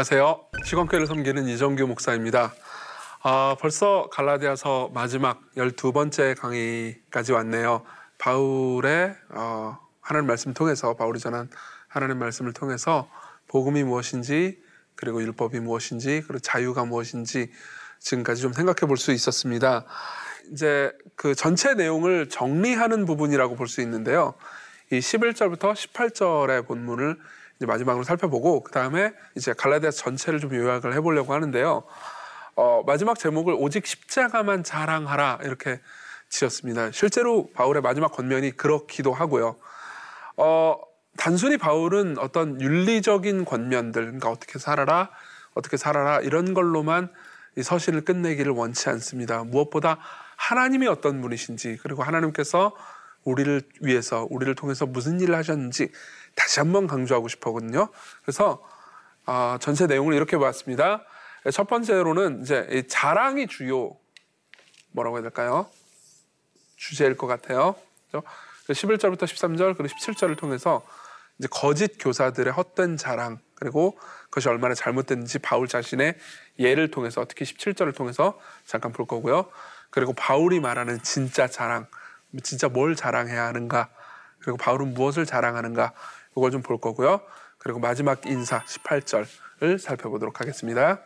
안녕하세요. 시건교회를 섬기는 이정규 목사입니다. 아, 벌써 갈라디아서 마지막 12번째 강의까지 왔네요. 바울의 어, 하나님 말씀 통해서 바울이 전한 하나님 말씀을 통해서 복음이 무엇인지 그리고 율법이 무엇인지 그리고 자유가 무엇인지 지금까지 좀 생각해 볼 수 있었습니다. 이제 그 전체 내용을 정리하는 부분이라고 볼 수 있는데요. 이 11절부터 18절의 본문을 이제 마지막으로 살펴보고 그 다음에 이제 갈라디아 전체를 좀 요약을 해보려고 하는데요. 어, 마지막 제목을 오직 십자가만 자랑하라 이렇게 지었습니다. 실제로 바울의 마지막 권면이 그렇기도 하고요. 어, 단순히 바울은 어떤 윤리적인 권면들, 그러니까 어떻게 살아라, 어떻게 살아라 이런 걸로만 이 서신을 끝내기를 원치 않습니다. 무엇보다 하나님이 어떤 분이신지 그리고 하나님께서 우리를 위해서 우리를 통해서 무슨 일을 하셨는지 다시 한번 강조하고 싶었거든요. 그래서 어, 전체 내용을 이렇게 보았습니다. 첫 번째로는 이제 자랑이 주요 뭐라고 해야 될까요? 주제일 것 같아요. 그렇죠? 11절부터 13절 그리고 17절을 통해서 이제 거짓 교사들의 헛된 자랑 그리고 그것이 얼마나 잘못됐는지 바울 자신의 예를 통해서 특히 17절을 통해서 잠깐 볼 거고요. 그리고 바울이 말하는 진짜 자랑, 진짜 뭘 자랑해야 하는가, 그리고 바울은 무엇을 자랑하는가, 이걸 좀 볼 거고요. 그리고 마지막 인사 18절을 살펴보도록 하겠습니다.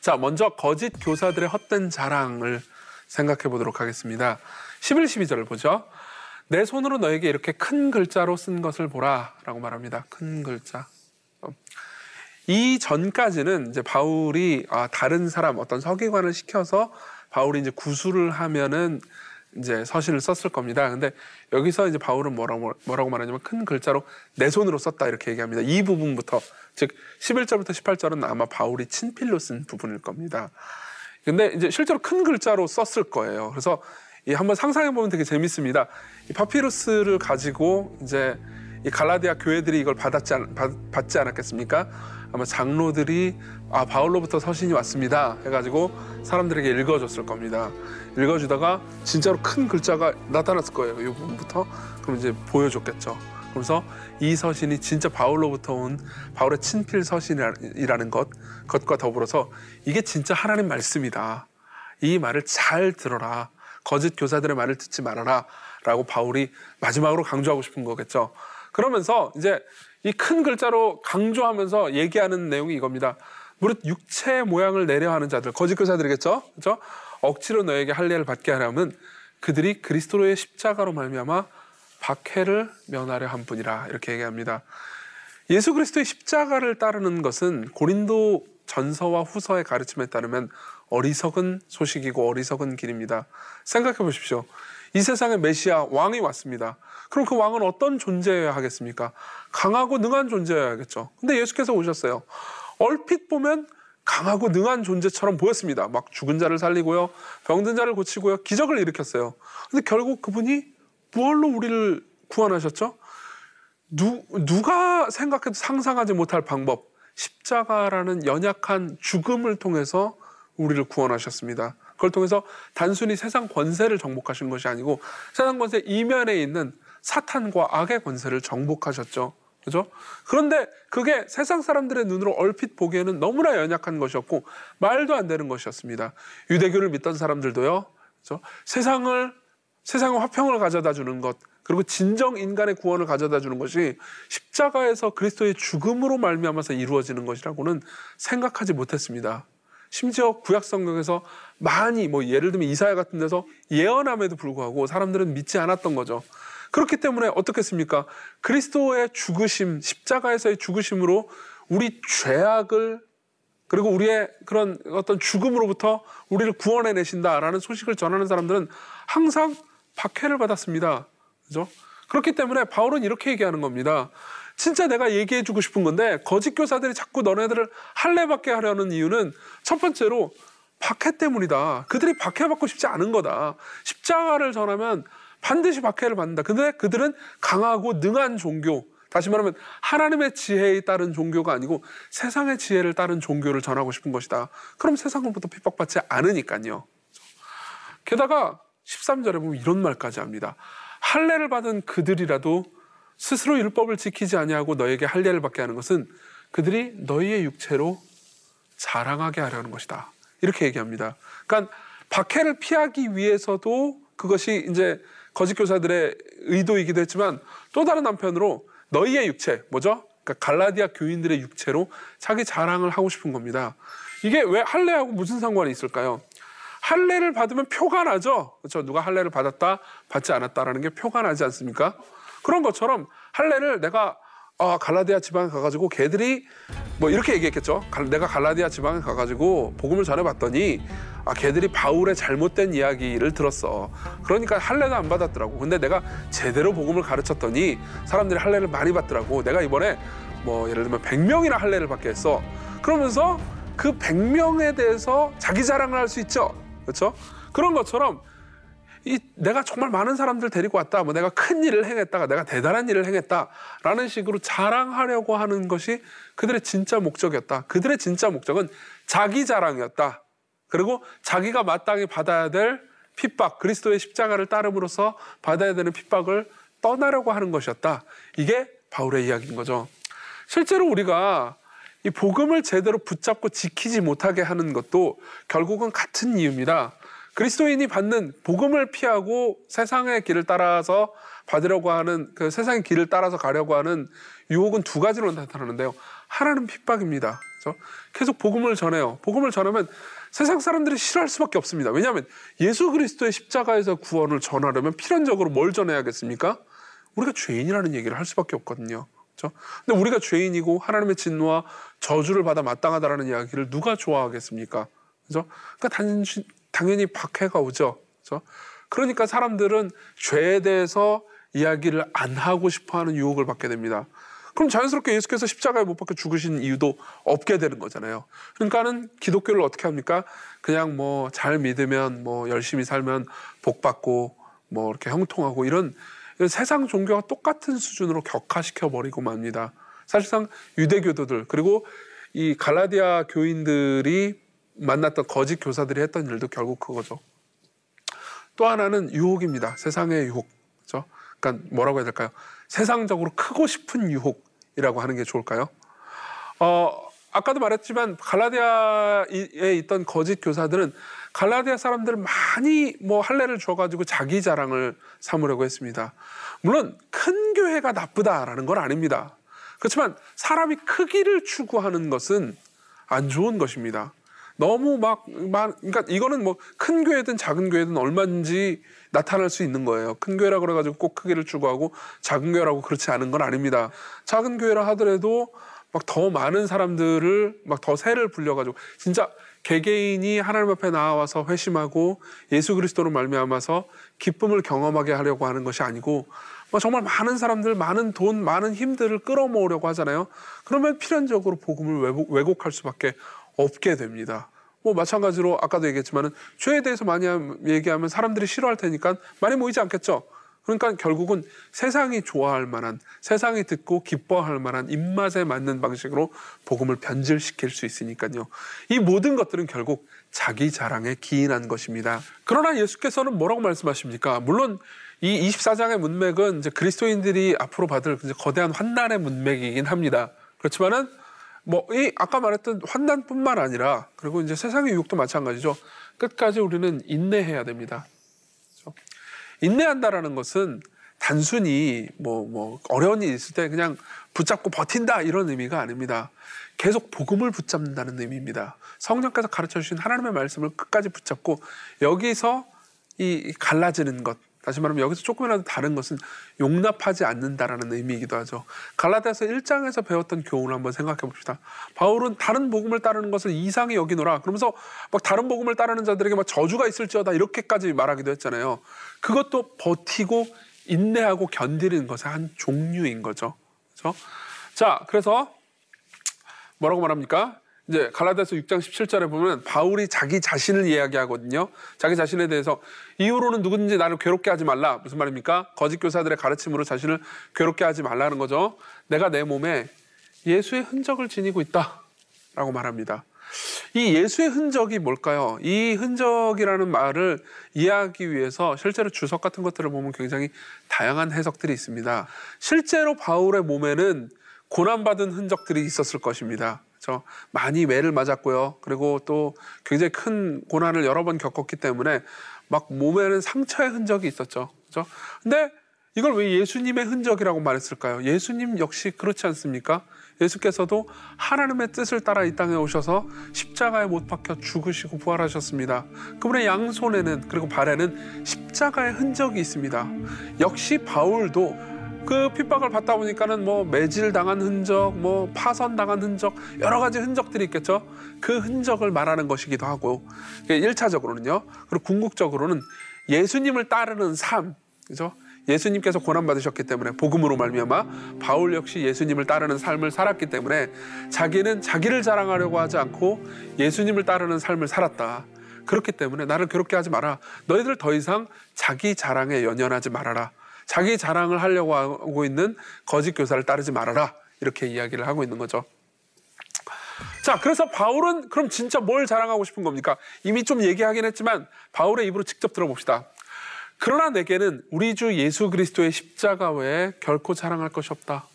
자, 먼저 거짓 교사들의 헛된 자랑을 생각해 보도록 하겠습니다. 11, 12절을 보죠. 내 손으로 너에게 이렇게 큰 글자로 쓴 것을 보라 라고 말합니다. 큰 글자. 이 전까지는 이제 바울이 아, 다른 사람 어떤 서기관을 시켜서 바울이 이제 구술을 하면은 이제 서신을 썼을 겁니다. 근데 여기서 이제 바울은 뭐라고, 뭐라고 말하냐면 큰 글자로 내 손으로 썼다 이렇게 얘기합니다. 이 부분부터 즉 11절부터 18절은 아마 바울이 친필로 쓴 부분일 겁니다. 근데 이제 실제로 큰 글자로 썼을 거예요. 그래서 이 한번 상상해 보면 되게 재밌습니다. 이 파피루스를 가지고 이제 이 갈라디아 교회들이 이걸 받았지 않, 받, 받지 않았겠습니까? 아마 장로들이 아 바울로부터 서신이 왔습니다 해가지고 사람들에게 읽어줬을 겁니다. 읽어주다가 진짜로 큰 글자가 나타났을 거예요. 이 부분부터 그럼 이제 보여줬겠죠. 그래서 이 서신이 진짜 바울로부터 온 바울의 친필 서신이라는 것, 것과 더불어서 이게 진짜 하나님 말씀이다. 이 말을 잘 들어라. 거짓 교사들의 말을 듣지 말아라. 라고 바울이 마지막으로 강조하고 싶은 거겠죠. 그러면서 이제 이 큰 글자로 강조하면서 얘기하는 내용이 이겁니다. 무릇 육체 모양을 내려 하는 자들, 거짓 교사들이겠죠? 그렇죠? 억지로 너에게 할례를 받게 하려면 그들이 그리스도의 십자가로 말미암아 박해를 면하려 한 분이라 이렇게 얘기합니다. 예수 그리스도의 십자가를 따르는 것은 고린도 전서와 후서의 가르침에 따르면 어리석은 소식이고 어리석은 길입니다. 생각해 보십시오. 이 세상에 메시아 왕이 왔습니다. 그럼 그 왕은 어떤 존재여야 하겠습니까? 강하고 능한 존재여야겠죠. 근데 예수께서 오셨어요. 얼핏 보면 강하고 능한 존재처럼 보였습니다. 막 죽은 자를 살리고요. 병든 자를 고치고요. 기적을 일으켰어요. 근데 결국 그분이 무얼로 우리를 구원하셨죠? 누, 누가 생각해도 상상하지 못할 방법, 십자가라는 연약한 죽음을 통해서 우리를 구원하셨습니다. 그걸 통해서 단순히 세상 권세를 정복하신 것이 아니고 세상 권세 이면에 있는 사탄과 악의 권세를 정복하셨죠. 그죠? 그런데 그게 세상 사람들의 눈으로 얼핏 보기에는 너무나 연약한 것이었고 말도 안 되는 것이었습니다. 유대교를 믿던 사람들도요. 그죠? 세상을 세상의 화평을 가져다 주는 것 그리고 진정 인간의 구원을 가져다 주는 것이 십자가에서 그리스도의 죽음으로 말미암아서 이루어지는 것이라고는 생각하지 못했습니다. 심지어 구약 성경에서 많이 뭐 예를 들면 이사야 같은 데서 예언함에도 불구하고 사람들은 믿지 않았던 거죠. 그렇기 때문에 어떻겠습니까? 그리스도의 죽으심, 십자가에서의 죽으심으로 우리 죄악을 그리고 우리의 그런 어떤 죽음으로부터 우리를 구원해 내신다라는 소식을 전하는 사람들은 항상 박해를 받았습니다. 그죠? 그렇기 때문에 바울은 이렇게 얘기하는 겁니다. 진짜 내가 얘기해 주고 싶은 건데 거짓 교사들이 자꾸 너네들을 할례받게 하려는 이유는 첫 번째로 박해 때문이다. 그들이 박해받고 싶지 않은 거다. 십자가를 전하면 반드시 박해를 받는다. 근데 그들은 강하고 능한 종교, 다시 말하면 하나님의 지혜에 따른 종교가 아니고 세상의 지혜를 따른 종교를 전하고 싶은 것이다. 그럼 세상으로부터 핍박받지 않으니까요. 게다가 13절에 보면 이런 말까지 합니다. 할례를 받은 그들이라도 스스로 율법을 지키지 아니하고 너에게 할례를 받게 하는 것은 그들이 너희의 육체로 자랑하게 하려는 것이다. 이렇게 얘기합니다. 그러니까 박해를 피하기 위해서도 그것이 이제 거짓 교사들의 의도이기도 했지만 또 다른 한편으로 너희의 육체 뭐죠? 그러니까 갈라디아 교인들의 육체로 자기 자랑을 하고 싶은 겁니다. 이게 왜 할례하고 무슨 상관이 있을까요? 할례를 받으면 표가 나죠. 그렇죠? 누가 할례를 받았다, 받지 않았다라는 게 표가 나지 않습니까? 그런 것처럼 할례를 내가 아, 갈라디아 지방에 가가지고 걔들이 뭐 이렇게 얘기했겠죠. 내가 갈라디아 지방에 가가지고 복음을 전해봤더니 아, 걔들이 바울의 잘못된 이야기를 들었어. 그러니까 할례도 안 받았더라고. 근데 내가 제대로 복음을 가르쳤더니 사람들이 할례를 많이 받더라고. 내가 이번에 뭐 예를 들면 100명이나 할례를 받게 했어. 그러면서 그 100명에 대해서 자기 자랑을 할 수 있죠. 그렇죠? 그런 것처럼 이 내가 정말 많은 사람들 데리고 왔다. 뭐 내가 큰 일을 행했다가 내가 대단한 일을 행했다라는 식으로 자랑하려고 하는 것이 그들의 진짜 목적이었다. 그들의 진짜 목적은 자기 자랑이었다. 그리고 자기가 마땅히 받아야 될 핍박, 그리스도의 십자가를 따름으로써 받아야 되는 핍박을 떠나려고 하는 것이었다. 이게 바울의 이야기인 거죠. 실제로 우리가 이 복음을 제대로 붙잡고 지키지 못하게 하는 것도 결국은 같은 이유입니다. 그리스도인이 받는 복음을 피하고 세상의 길을 따라서 받으려고 하는 그 세상의 길을 따라서 가려고 하는 유혹은 두 가지로 나타나는데요. 하나는 핍박입니다. 그렇죠? 계속 복음을 전해요. 복음을 전하면 세상 사람들이 싫어할 수밖에 없습니다. 왜냐하면 예수 그리스도의 십자가에서 구원을 전하려면 필연적으로 뭘 전해야겠습니까? 우리가 죄인이라는 얘기를 할 수밖에 없거든요. 그렇죠? 근데 우리가 죄인이고 하나님의 진노와 저주를 받아 마땅하다라는 이야기를 누가 좋아하겠습니까? 그죠? 그러니까 단지 당연히 박해가 오죠. 그렇죠? 그러니까 사람들은 죄에 대해서 이야기를 안 하고 싶어 하는 유혹을 받게 됩니다. 그럼 자연스럽게 예수께서 십자가에 못 박혀 죽으신 이유도 없게 되는 거잖아요. 그러니까는 기독교를 어떻게 합니까? 그냥 뭐 잘 믿으면 뭐 열심히 살면 복 받고 뭐 이렇게 형통하고 이런 세상 종교와 똑같은 수준으로 격화시켜 버리고 맙니다. 사실상 유대교도들 그리고 이 갈라디아 교인들이 만났던 거짓 교사들이 했던 일도 결국 그거죠. 또 하나는 유혹입니다. 세상의 유혹. 그렇죠? 그러니까 뭐라고 해야 될까요? 세상적으로 크고 싶은 유혹이라고 하는 게 좋을까요? 어, 아까도 말했지만 갈라디아에 있던 거짓 교사들은 갈라디아 사람들 많이 뭐 할례를 줘가지고 자기 자랑을 삼으려고 했습니다. 물론 큰 교회가 나쁘다라는 건 아닙니다. 그렇지만 사람이 크기를 추구하는 것은 안 좋은 것입니다. 너무 막, 막 그러니까 이거는 뭐 큰 교회든 작은 교회든 얼마든지 나타날 수 있는 거예요. 큰 교회라 그래가지고 꼭 크기를 추구하고 작은 교회라고 그렇지 않은 건 아닙니다. 작은 교회라 하더라도 막 더 많은 사람들을 막 더 세를 불려가지고 진짜 개개인이 하나님 앞에 나와서 회심하고 예수 그리스도로 말미암아서 기쁨을 경험하게 하려고 하는 것이 아니고 뭐 정말 많은 사람들, 많은 돈, 많은 힘들을 끌어모으려고 하잖아요. 그러면 필연적으로 복음을 왜곡, 왜곡할 수밖에 없게 됩니다. 뭐 마찬가지로 아까도 얘기했지만은 죄에 대해서 많이 얘기하면 사람들이 싫어할 테니까 많이 모이지 않겠죠. 그러니까 결국은 세상이 좋아할 만한, 세상이 듣고 기뻐할 만한 입맛에 맞는 방식으로 복음을 변질시킬 수 있으니까요. 이 모든 것들은 결국 자기 자랑에 기인한 것입니다. 그러나 예수께서는 뭐라고 말씀하십니까? 물론 이 24장의 문맥은 이제 그리스도인들이 앞으로 받을 거대한 환난의 문맥이긴 합니다. 그렇지만은 뭐 이 아까 말했던 환난뿐만 아니라 그리고 이제 세상의 유혹도 마찬가지죠. 끝까지 우리는 인내해야 됩니다. 그렇죠? 인내한다라는 것은 단순히 뭐, 뭐, 어려운 일이 있을 때 그냥 붙잡고 버틴다 이런 의미가 아닙니다. 계속 복음을 붙잡는다는 의미입니다. 성령께서 가르쳐 주신 하나님의 말씀을 끝까지 붙잡고 여기서 이 갈라지는 것, 다시 말하면 여기서 조금이라도 다른 것은 용납하지 않는다라는 의미이기도 하죠. 갈라디아서 1장에서 배웠던 교훈을 한번 생각해 봅시다. 바울은 다른 복음을 따르는 것을 이상히 여기노라. 그러면서 막 다른 복음을 따르는 자들에게 막 저주가 있을지어다 이렇게까지 말하기도 했잖아요. 그것도 버티고 인내하고 견디는 것의 한 종류인 거죠. 그렇죠? 자, 그래서 뭐라고 말합니까? 이제 갈라디아서 6장 17절에 보면 바울이 자기 자신을 이야기하거든요. 자기 자신에 대해서 이후로는 누구든지 나를 괴롭게 하지 말라. 무슨 말입니까? 거짓 교사들의 가르침으로 자신을 괴롭게 하지 말라는 거죠. 내가 내 몸에 예수의 흔적을 지니고 있다. 라고 말합니다. 이 예수의 흔적이 뭘까요? 이 흔적이라는 말을 이해하기 위해서 실제로 주석 같은 것들을 보면 굉장히 다양한 해석들이 있습니다. 실제로 바울의 몸에는 고난받은 흔적들이 있었을 것입니다. 저 많이 매를 맞았고요. 그리고 또 굉장히 큰 고난을 여러 번 겪었기 때문에 막 몸에는 상처의 흔적이 있었죠. 그죠? 근데 이걸 왜 예수님의 흔적이라고 말했을까요? 예수님 역시 그렇지 않습니까? 예수께서도 하나님의 뜻을 따라 이 땅에 오셔서 십자가에 못 박혀 죽으시고 부활하셨습니다. 그분의 양손에는 그리고 발에는 십자가의 흔적이 있습니다. 역시 바울도 그 핍박을 받다 보니까는 뭐 매질 당한 흔적, 뭐 파선 당한 흔적, 여러 가지 흔적들이 있겠죠. 그 흔적을 말하는 것이기도 하고, 1차적으로는요. 그리고 궁극적으로는 예수님을 따르는 삶, 그죠? 예수님께서 고난 받으셨기 때문에 복음으로 말미암아 바울 역시 예수님을 따르는 삶을 살았기 때문에 자기는 자기를 자랑하려고 하지 않고 예수님을 따르는 삶을 살았다. 그렇기 때문에 나를 괴롭게 하지 마라. 너희들 더 이상 자기 자랑에 연연하지 말아라. 자기 자랑을 하려고 하고 있는 거짓 교사를 따르지 말아라. 이렇게 이야기를 하고 있는 거죠. 자, 그래서 바울은 그럼 진짜 뭘 자랑하고 싶은 겁니까? 이미 좀 얘기하긴 했지만 바울의 입으로 직접 들어봅시다. 그러나 내게는 우리 주 예수 그리스도의 십자가 외에 결코 자랑할 것이 없다.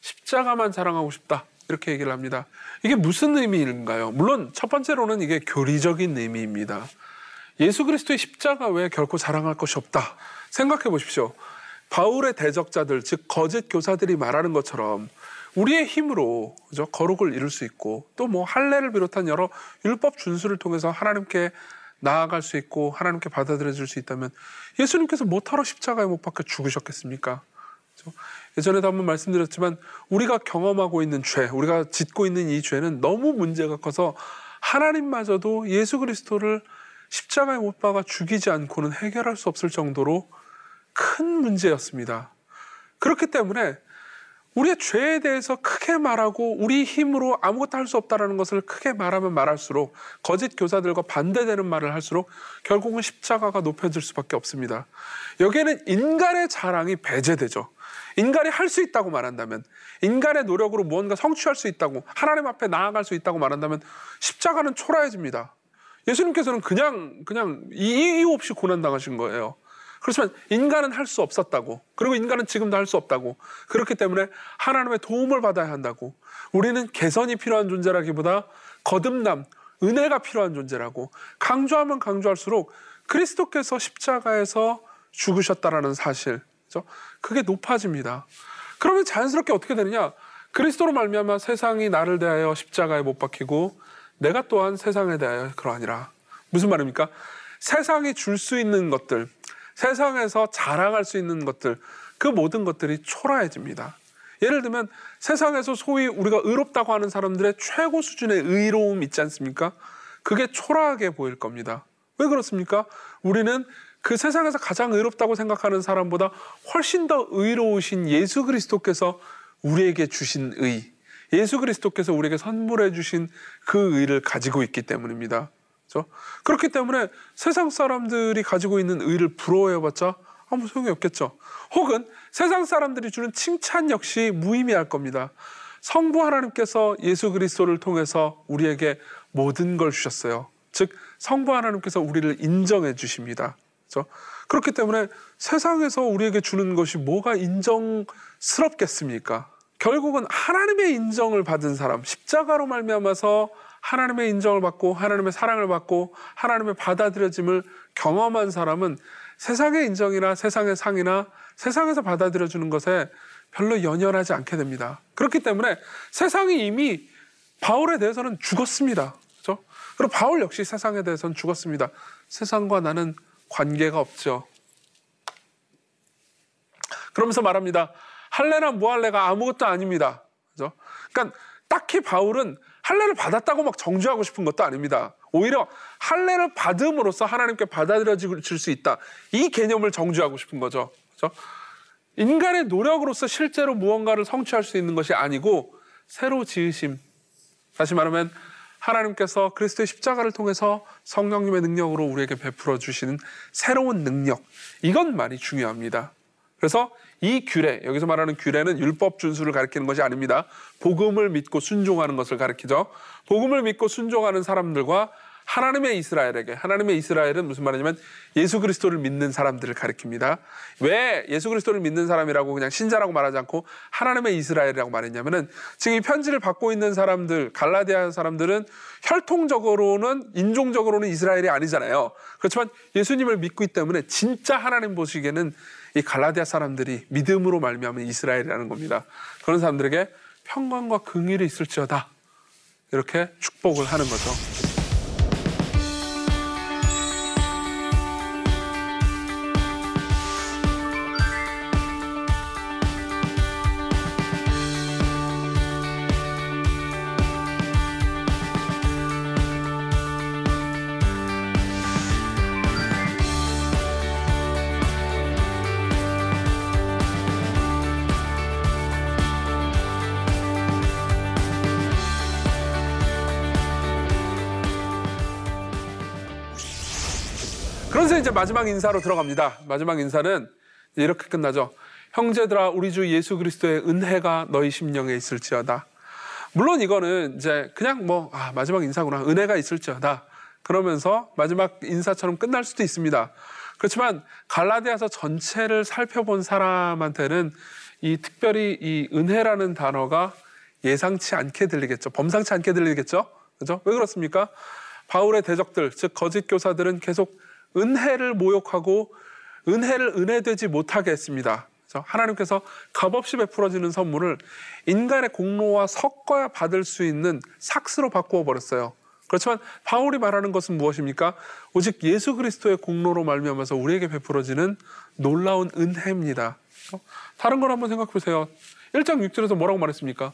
십자가만 자랑하고 싶다. 이렇게 얘기를 합니다. 이게 무슨 의미인가요? 물론 첫 번째로는 이게 교리적인 의미입니다. 예수 그리스도의 십자가 외에 결코 자랑할 것이 없다. 생각해 보십시오. 바울의 대적자들, 즉 거짓 교사들이 말하는 것처럼 우리의 힘으로 그죠? 거룩을 이룰 수 있고 또 뭐 할례를 비롯한 여러 율법 준수를 통해서 하나님께 나아갈 수 있고 하나님께 받아들여 줄수 있다면 예수님께서 못하러 십자가에 못 박혀 죽으셨겠습니까? 그렇죠? 예전에도 한번 말씀드렸지만 우리가 경험하고 있는 죄, 우리가 짓고 있는 이 죄는 너무 문제가 커서 하나님마저도 예수 그리스도를 십자가에 못 박아 죽이지 않고는 해결할 수 없을 정도로 큰 문제였습니다. 그렇기 때문에 우리의 죄에 대해서 크게 말하고 우리 힘으로 아무것도 할 수 없다라는 것을 크게 말하면 말할수록 거짓 교사들과 반대되는 말을 할수록 결국은 십자가가 높여질 수밖에 없습니다. 여기에는 인간의 자랑이 배제되죠. 인간이 할 수 있다고 말한다면, 인간의 노력으로 무언가 성취할 수 있다고, 하나님 앞에 나아갈 수 있다고 말한다면, 십자가는 초라해집니다. 예수님께서는 그냥, 그냥 이유 없이 고난 당하신 거예요. 그렇지만 인간은 할 수 없었다고. 그리고 인간은 지금도 할 수 없다고. 그렇기 때문에 하나님의 도움을 받아야 한다고. 우리는 개선이 필요한 존재라기보다 거듭남, 은혜가 필요한 존재라고. 강조하면 강조할수록 그리스도께서 십자가에서 죽으셨다라는 사실. 그죠? 그게 높아집니다. 그러면 자연스럽게 어떻게 되느냐? 그리스도로 말미암아 세상이 나를 대하여 십자가에 못 박히고 내가 또한 세상에 대하여 그러하니라. 무슨 말입니까? 세상이 줄 수 있는 것들, 세상에서 자랑할 수 있는 것들, 그 모든 것들이 초라해집니다. 예를 들면 세상에서 소위 우리가 의롭다고 하는 사람들의 최고 수준의 의로움 있지 않습니까? 그게 초라하게 보일 겁니다. 왜 그렇습니까? 우리는 그 세상에서 가장 의롭다고 생각하는 사람보다 훨씬 더 의로우신 예수 그리스도께서 우리에게 주신 의, 예수 그리스도께서 우리에게 선물해 주신 그 의를 가지고 있기 때문입니다. 그렇죠? 그렇기 때문에 세상 사람들이 가지고 있는 의를 부러워해봤자 아무 소용이 없겠죠. 혹은 세상 사람들이 주는 칭찬 역시 무의미할 겁니다. 성부 하나님께서 예수 그리스도를 통해서 우리에게 모든 걸 주셨어요. 즉 성부 하나님께서 우리를 인정해 주십니다. 그렇죠? 그렇기 때문에 세상에서 우리에게 주는 것이 뭐가 인정스럽겠습니까? 결국은 하나님의 인정을 받은 사람, 십자가로 말미암아서 하나님의 인정을 받고 하나님의 사랑을 받고 하나님의 받아들여짐을 경험한 사람은 세상의 인정이나 세상의 상이나 세상에서 받아들여주는 것에 별로 연연하지 않게 됩니다. 그렇기 때문에 세상이 이미 바울에 대해서는 죽었습니다. 그렇죠? 그리고 바울 역시 세상에 대해서는 죽었습니다. 세상과 나는 관계가 없죠. 그러면서 말합니다. 할례나 무할례가 아무것도 아닙니다. 그죠? 그러니까 딱히 바울은 할례를 받았다고 막 정죄하고 싶은 것도 아닙니다. 오히려 할례를 받음으로써 하나님께 받아들여질 수 있다. 이 개념을 정죄하고 싶은 거죠. 그죠? 인간의 노력으로서 실제로 무언가를 성취할 수 있는 것이 아니고 새로 지으심. 다시 말하면 하나님께서 그리스도의 십자가를 통해서 성령님의 능력으로 우리에게 베풀어 주시는 새로운 능력. 이건 말이 중요합니다. 그래서 이 규례, 여기서 말하는 규례는 율법 준수를 가리키는 것이 아닙니다. 복음을 믿고 순종하는 것을 가리키죠. 복음을 믿고 순종하는 사람들과 하나님의 이스라엘에게 하나님의 이스라엘은 무슨 말이냐면 예수 그리스도를 믿는 사람들을 가리킵니다. 왜 예수 그리스도를 믿는 사람이라고 그냥 신자라고 말하지 않고 하나님의 이스라엘이라고 말했냐면은 지금 이 편지를 받고 있는 사람들 갈라디아 사람들은 혈통적으로는 인종적으로는 이스라엘이 아니잖아요. 그렇지만 예수님을 믿고 있기 때문에 진짜 하나님 보시기에는 이 갈라디아 사람들이 믿음으로 말미암은 이스라엘이라는 겁니다. 그런 사람들에게 평강과 긍휼이 있을지어다 이렇게 축복을 하는 거죠. 마지막 인사로 들어갑니다. 마지막 인사는 이렇게 끝나죠. 형제들아 우리 주 예수 그리스도의 은혜가 너희 심령에 있을지어다. 물론 이거는 이제 그냥 뭐 아, 마지막 인사구나 은혜가 있을지어다. 그러면서 마지막 인사처럼 끝날 수도 있습니다. 그렇지만 갈라디아서 전체를 살펴본 사람한테는 이 특별히 이 은혜라는 단어가 예상치 않게 들리겠죠. 범상치 않게 들리겠죠. 그죠? 왜 그렇습니까? 바울의 대적들, 즉 거짓 교사들은 계속 은혜를 모욕하고 은혜를 은혜되지 못하게 했습니다. 하나님께서 값없이 베풀어지는 선물을 인간의 공로와 섞어야 받을 수 있는 삭스로 바꾸어 버렸어요. 그렇지만 바울이 말하는 것은 무엇입니까? 오직 예수 그리스도의 공로로 말미암아서 우리에게 베풀어지는 놀라운 은혜입니다. 다른 걸 한번 생각해 보세요. 1장 6절에서 뭐라고 말했습니까?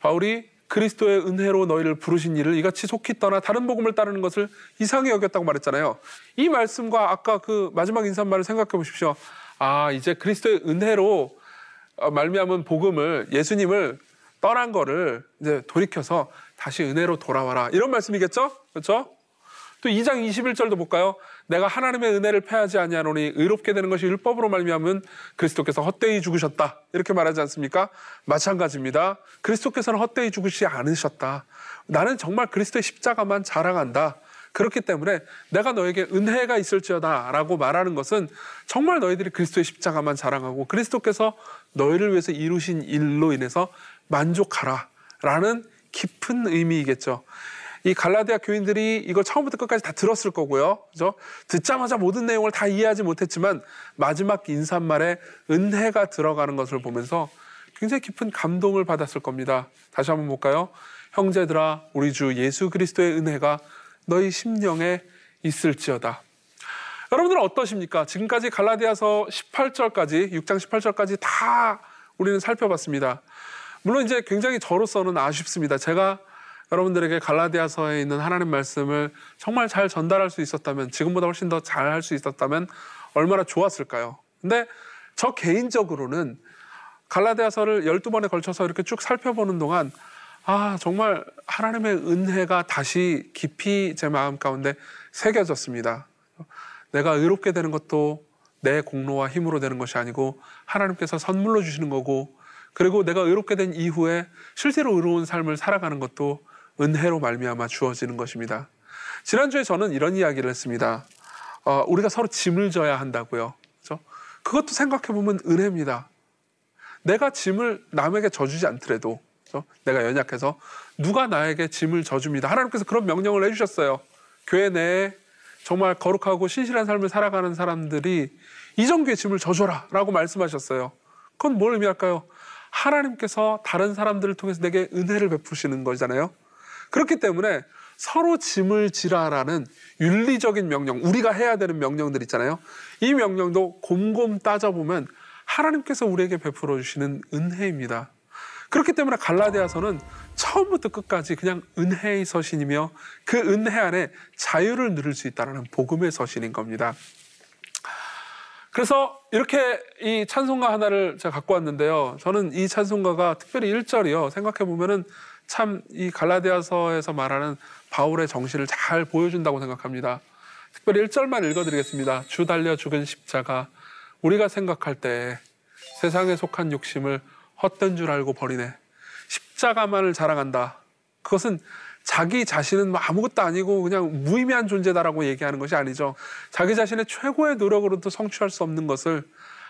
바울이 그리스도의 은혜로 너희를 부르신 일을 이같이 속히 떠나 다른 복음을 따르는 것을 이상히 여겼다고 말했잖아요. 이 말씀과 아까 그 마지막 인사말을 생각해 보십시오. 아, 이제 그리스도의 은혜로 어, 말미암은 복음을 예수님을 떠난 거를 이제 돌이켜서 다시 은혜로 돌아와라. 이런 말씀이겠죠? 그렇죠? 또 2장 21절도 볼까요? 내가 하나님의 은혜를 패하지 아니하노니 의롭게 되는 것이 율법으로 말미암은 그리스도께서 헛되이 죽으셨다. 이렇게 말하지 않습니까? 마찬가지입니다. 그리스도께서는 헛되이 죽으시지 않으셨다. 나는 정말 그리스도의 십자가만 자랑한다. 그렇기 때문에 내가 너에게 은혜가 있을지어다 라고 말하는 것은 정말 너희들이 그리스도의 십자가만 자랑하고 그리스도께서 너희를 위해서 이루신 일로 인해서 만족하라 라는 깊은 의미이겠죠. 이 갈라디아 교인들이 이걸 처음부터 끝까지 다 들었을 거고요. 그죠? 듣자마자 모든 내용을 다 이해하지 못했지만 마지막 인사말에 은혜가 들어가는 것을 보면서 굉장히 깊은 감동을 받았을 겁니다. 다시 한번 볼까요? 형제들아, 우리 주 예수 그리스도의 은혜가 너희 심령에 있을지어다. 여러분들은 어떠십니까? 지금까지 갈라디아서 18절까지, 6장 18절까지 다 우리는 살펴봤습니다. 물론 이제 굉장히 저로서는 아쉽습니다. 제가 여러분들에게 갈라디아서에 있는 하나님 말씀을 정말 잘 전달할 수 있었다면 지금보다 훨씬 더 잘 할 수 있었다면 얼마나 좋았을까요? 근데 저 개인적으로는 갈라디아서를 12번에 걸쳐서 이렇게 쭉 살펴보는 동안 아, 정말 하나님의 은혜가 다시 깊이 제 마음 가운데 새겨졌습니다. 내가 의롭게 되는 것도 내 공로와 힘으로 되는 것이 아니고 하나님께서 선물로 주시는 거고 그리고 내가 의롭게 된 이후에 실제로 의로운 삶을 살아가는 것도 은혜로 말미암아 주어지는 것입니다. 지난주에 저는 이런 이야기를 했습니다. 어, 우리가 서로 짐을 져야 한다고요. 그렇죠? 그것도 생각해 보면 은혜입니다. 내가 짐을 남에게 져주지 않더라도 그렇죠? 내가 연약해서 누가 나에게 짐을 져줍니다. 하나님께서 그런 명령을 해주셨어요. 교회 내에 정말 거룩하고 신실한 삶을 살아가는 사람들이 이정교의 짐을 져줘라 라고 말씀하셨어요. 그건 뭘 의미할까요? 하나님께서 다른 사람들을 통해서 내게 은혜를 베푸시는 거잖아요. 그렇기 때문에 서로 짐을 지라라는 윤리적인 명령, 우리가 해야 되는 명령들 있잖아요. 이 명령도 곰곰 따져보면 하나님께서 우리에게 베풀어 주시는 은혜입니다. 그렇기 때문에 갈라디아서는 처음부터 끝까지 그냥 은혜의 서신이며 그 은혜 안에 자유를 누릴 수 있다는 복음의 서신인 겁니다. 그래서 이렇게 이 찬송가 하나를 제가 갖고 왔는데요. 저는 이 찬송가가 특별히 1절이요. 생각해 보면은 참 이 갈라디아서에서 말하는 바울의 정신을 잘 보여준다고 생각합니다. 특별히 1절만 읽어드리겠습니다. 주 달려 죽은 십자가 우리가 생각할 때 세상에 속한 욕심을 헛된 줄 알고 버리네. 십자가만을 자랑한다. 그것은 자기 자신은 뭐 아무것도 아니고 그냥 무의미한 존재다라고 얘기하는 것이 아니죠. 자기 자신의 최고의 노력으로도 성취할 수 없는 것을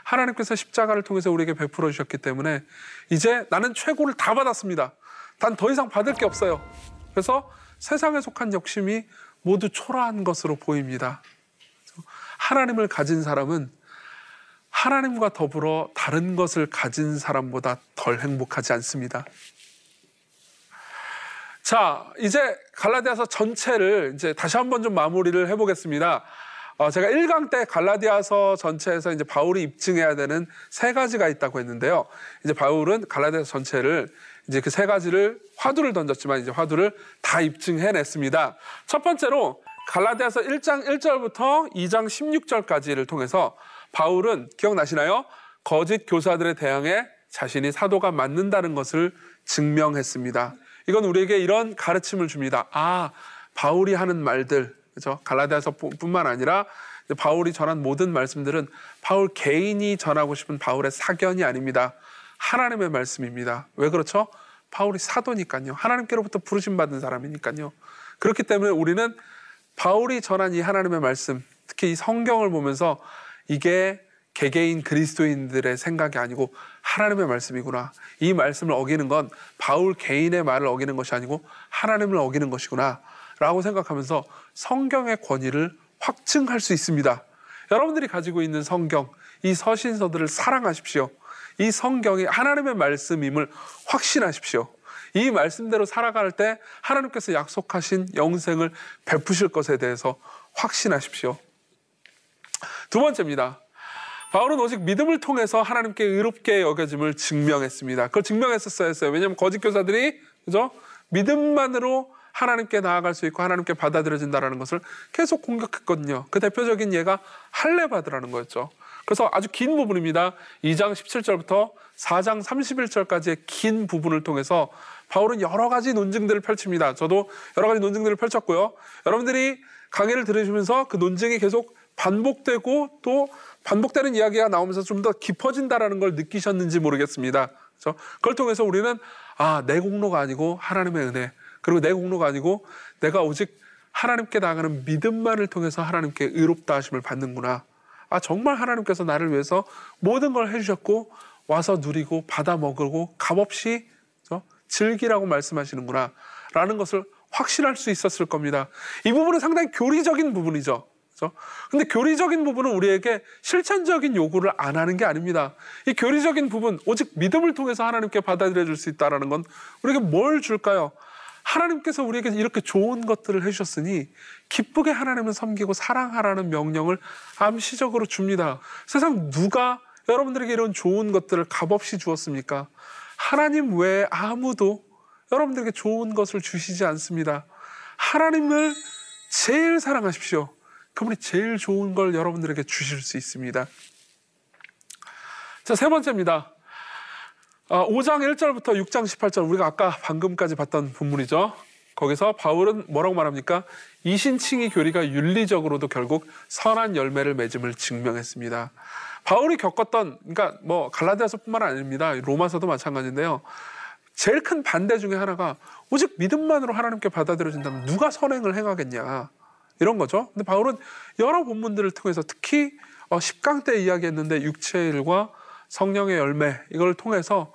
하나님께서 십자가를 통해서 우리에게 베풀어 주셨기 때문에 이제 나는 최고를 다 받았습니다. 단 더 이상 받을 게 없어요. 그래서 세상에 속한 욕심이 모두 초라한 것으로 보입니다. 하나님을 가진 사람은 하나님과 더불어 다른 것을 가진 사람보다 덜 행복하지 않습니다. 자, 이제 갈라디아서 전체를 이제 다시 한번 좀 마무리를 해보겠습니다. 어, 제가 1강 때 갈라디아서 전체에서 이제 바울이 입증해야 되는 세 가지가 있다고 했는데요. 이제 바울은 갈라디아서 전체를 이제 그 세 가지를 화두를 던졌지만 이제 화두를 다 입증해냈습니다. 첫 번째로 갈라디아서 1장 1절부터 2장 16절까지를 통해서 바울은 기억나시나요? 거짓 교사들에 대항해 자신이 사도가 맞는다는 것을 증명했습니다. 이건 우리에게 이런 가르침을 줍니다. 아, 바울이 하는 말들, 그죠? 갈라디아서뿐만 아니라 바울이 전한 모든 말씀들은 바울 개인이 전하고 싶은 바울의 사견이 아닙니다. 하나님의 말씀입니다. 왜 그렇죠? 바울이 사도니까요. 하나님께로부터 부르심 받은 사람이니까요. 그렇기 때문에 우리는 바울이 전한 이 하나님의 말씀, 특히 이 성경을 보면서 이게 개개인 그리스도인들의 생각이 아니고 하나님의 말씀이구나. 이 말씀을 어기는 건 바울 개인의 말을 어기는 것이 아니고 하나님을 어기는 것이구나. 라고 생각하면서 성경의 권위를 확증할 수 있습니다. 여러분들이 가지고 있는 성경, 이 서신서들을 사랑하십시오. 이 성경이 하나님의 말씀임을 확신하십시오. 이 말씀대로 살아갈 때 하나님께서 약속하신 영생을 베푸실 것에 대해서 확신하십시오. 두 번째입니다. 바울은 오직 믿음을 통해서 하나님께 의롭게 여겨짐을 증명했습니다. 그걸 증명했었어야 했어요. 왜냐하면 거짓 교사들이 그죠? 믿음만으로 하나님께 나아갈 수 있고 하나님께 받아들여진다라는 것을 계속 공격했거든요. 그 대표적인 예가 할례 받으라는 거였죠. 그래서 아주 긴 부분입니다. 2장 17절부터 4장 31절까지의 긴 부분을 통해서 바울은 여러 가지 논증들을 펼칩니다. 저도 여러 가지 논증들을 펼쳤고요. 여러분들이 강의를 들으시면서 그 논증이 계속 반복되고 또 반복되는 이야기가 나오면서 좀 더 깊어진다라는 걸 느끼셨는지 모르겠습니다. 그걸 통해서 우리는 아, 내 공로가 아니고 하나님의 은혜. 그리고 내 공로가 아니고 내가 오직 하나님께 나가는 믿음만을 통해서 하나님께 의롭다 하심을 받는구나. 아, 정말 하나님께서 나를 위해서 모든 걸 해주셨고 와서 누리고 받아 먹고 값없이 즐기라고 말씀하시는구나. 라는 것을 확신할 수 있었을 겁니다. 이 부분은 상당히 교리적인 부분이죠. 그렇죠? 근데 교리적인 부분은 우리에게 실천적인 요구를 안 하는 게 아닙니다. 이 교리적인 부분, 오직 믿음을 통해서 하나님께 받아들여 줄 수 있다는 건 우리에게 뭘 줄까요? 하나님께서 우리에게 이렇게 좋은 것들을 해주셨으니 기쁘게 하나님을 섬기고 사랑하라는 명령을 암시적으로 줍니다. 세상 누가 여러분들에게 이런 좋은 것들을 값없이 주었습니까? 하나님 외에 아무도 여러분들에게 좋은 것을 주시지 않습니다. 하나님을 제일 사랑하십시오. 그분이 제일 좋은 걸 여러분들에게 주실 수 있습니다. 자, 세 번째입니다. 5장 아, 1절부터 6장 18절, 우리가 아까 방금까지 봤던 본문이죠. 거기서 바울은 뭐라고 말합니까? 이 신칭의 교리가 윤리적으로도 결국 선한 열매를 맺음을 증명했습니다. 바울이 겪었던, 그러니까 뭐 갈라디아서뿐만 아닙니다. 로마서도 마찬가지인데요. 제일 큰 반대 중에 하나가 오직 믿음만으로 하나님께 받아들여진다면 누가 선행을 행하겠냐. 이런 거죠. 근데 바울은 여러 본문들을 통해서 특히 10강 어, 때 이야기했는데 육체의 일과 성령의 열매 이걸 통해서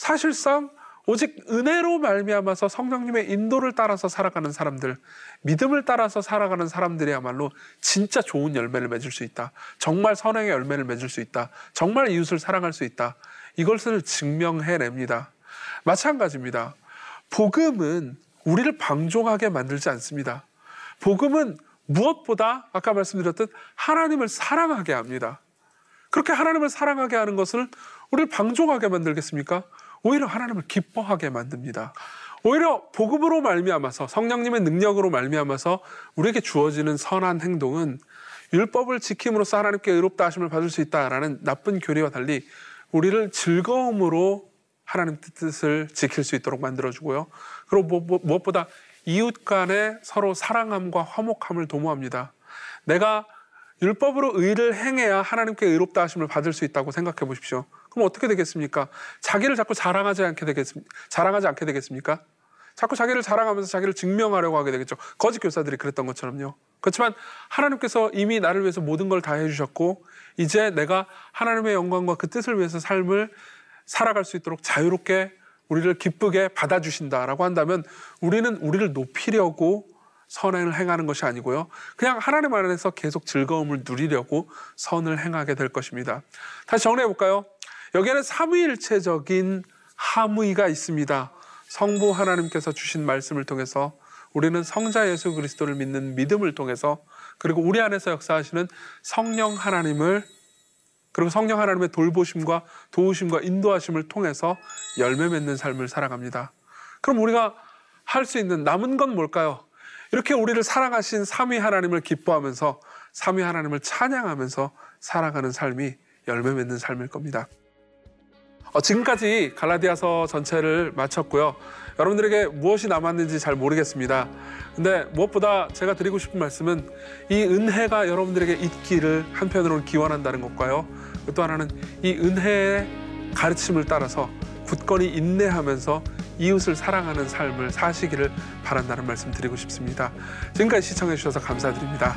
사실상 오직 은혜로 말미암아서 성령님의 인도를 따라서 살아가는 사람들, 믿음을 따라서 살아가는 사람들이야말로 진짜 좋은 열매를 맺을 수 있다. 정말 선행의 열매를 맺을 수 있다. 정말 이웃을 사랑할 수 있다. 이것을 증명해냅니다. 마찬가지입니다. 복음은 우리를 방종하게 만들지 않습니다. 복음은 무엇보다 아까 말씀드렸듯 하나님을 사랑하게 합니다. 그렇게 하나님을 사랑하게 하는 것을 우리를 방종하게 만들겠습니까? 오히려 하나님을 기뻐하게 만듭니다. 오히려 복음으로 말미암아서 성령님의 능력으로 말미암아서 우리에게 주어지는 선한 행동은 율법을 지킴으로써 하나님께 의롭다 하심을 받을 수 있다라는 나쁜 교리와 달리 우리를 즐거움으로 하나님 뜻을 지킬 수 있도록 만들어주고요. 그리고 뭐, 뭐, 무엇보다 이웃 간의 서로 사랑함과 화목함을 도모합니다. 내가 율법으로 의를 행해야 하나님께 의롭다 하심을 받을 수 있다고 생각해 보십시오. 그럼 어떻게 되겠습니까? 자기를 자꾸 자랑하지 않게 되겠습니까? 자랑하지 않게 되겠습니까? 자꾸 자기를 자랑하면서 자기를 증명하려고 하게 되겠죠. 거짓 교사들이 그랬던 것처럼요. 그렇지만 하나님께서 이미 나를 위해서 모든 걸 다 해주셨고 이제 내가 하나님의 영광과 그 뜻을 위해서 삶을 살아갈 수 있도록 자유롭게 우리를 기쁘게 받아주신다라고 한다면 우리는 우리를 높이려고 선행을 행하는 것이 아니고요. 그냥 하나님 안에서 계속 즐거움을 누리려고 선을 행하게 될 것입니다. 다시 정리해 볼까요? 여기에는 삼위일체적인 함의가 있습니다. 성부 하나님께서 주신 말씀을 통해서 우리는 성자 예수 그리스도를 믿는 믿음을 통해서 그리고 우리 안에서 역사하시는 성령 하나님을 그리고 성령 하나님의 돌보심과 도우심과 인도하심을 통해서 열매 맺는 삶을 살아갑니다. 그럼 우리가 할 수 있는 남은 건 뭘까요? 이렇게 우리를 사랑하신 삼위 하나님을 기뻐하면서 삼위 하나님을 찬양하면서 살아가는 삶이 열매 맺는 삶일 겁니다. 어, 지금까지 갈라디아서 전체를 마쳤고요. 여러분들에게 무엇이 남았는지 잘 모르겠습니다. 근데 무엇보다 제가 드리고 싶은 말씀은 이 은혜가 여러분들에게 있기를 한편으로는 기원한다는 것과요. 또 하나는 이 은혜의 가르침을 따라서 굳건히 인내하면서 이웃을 사랑하는 삶을 사시기를 바란다는 말씀 드리고 싶습니다. 지금까지 시청해 주셔서 감사드립니다.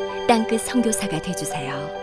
땅끝 선교사가 되주세요.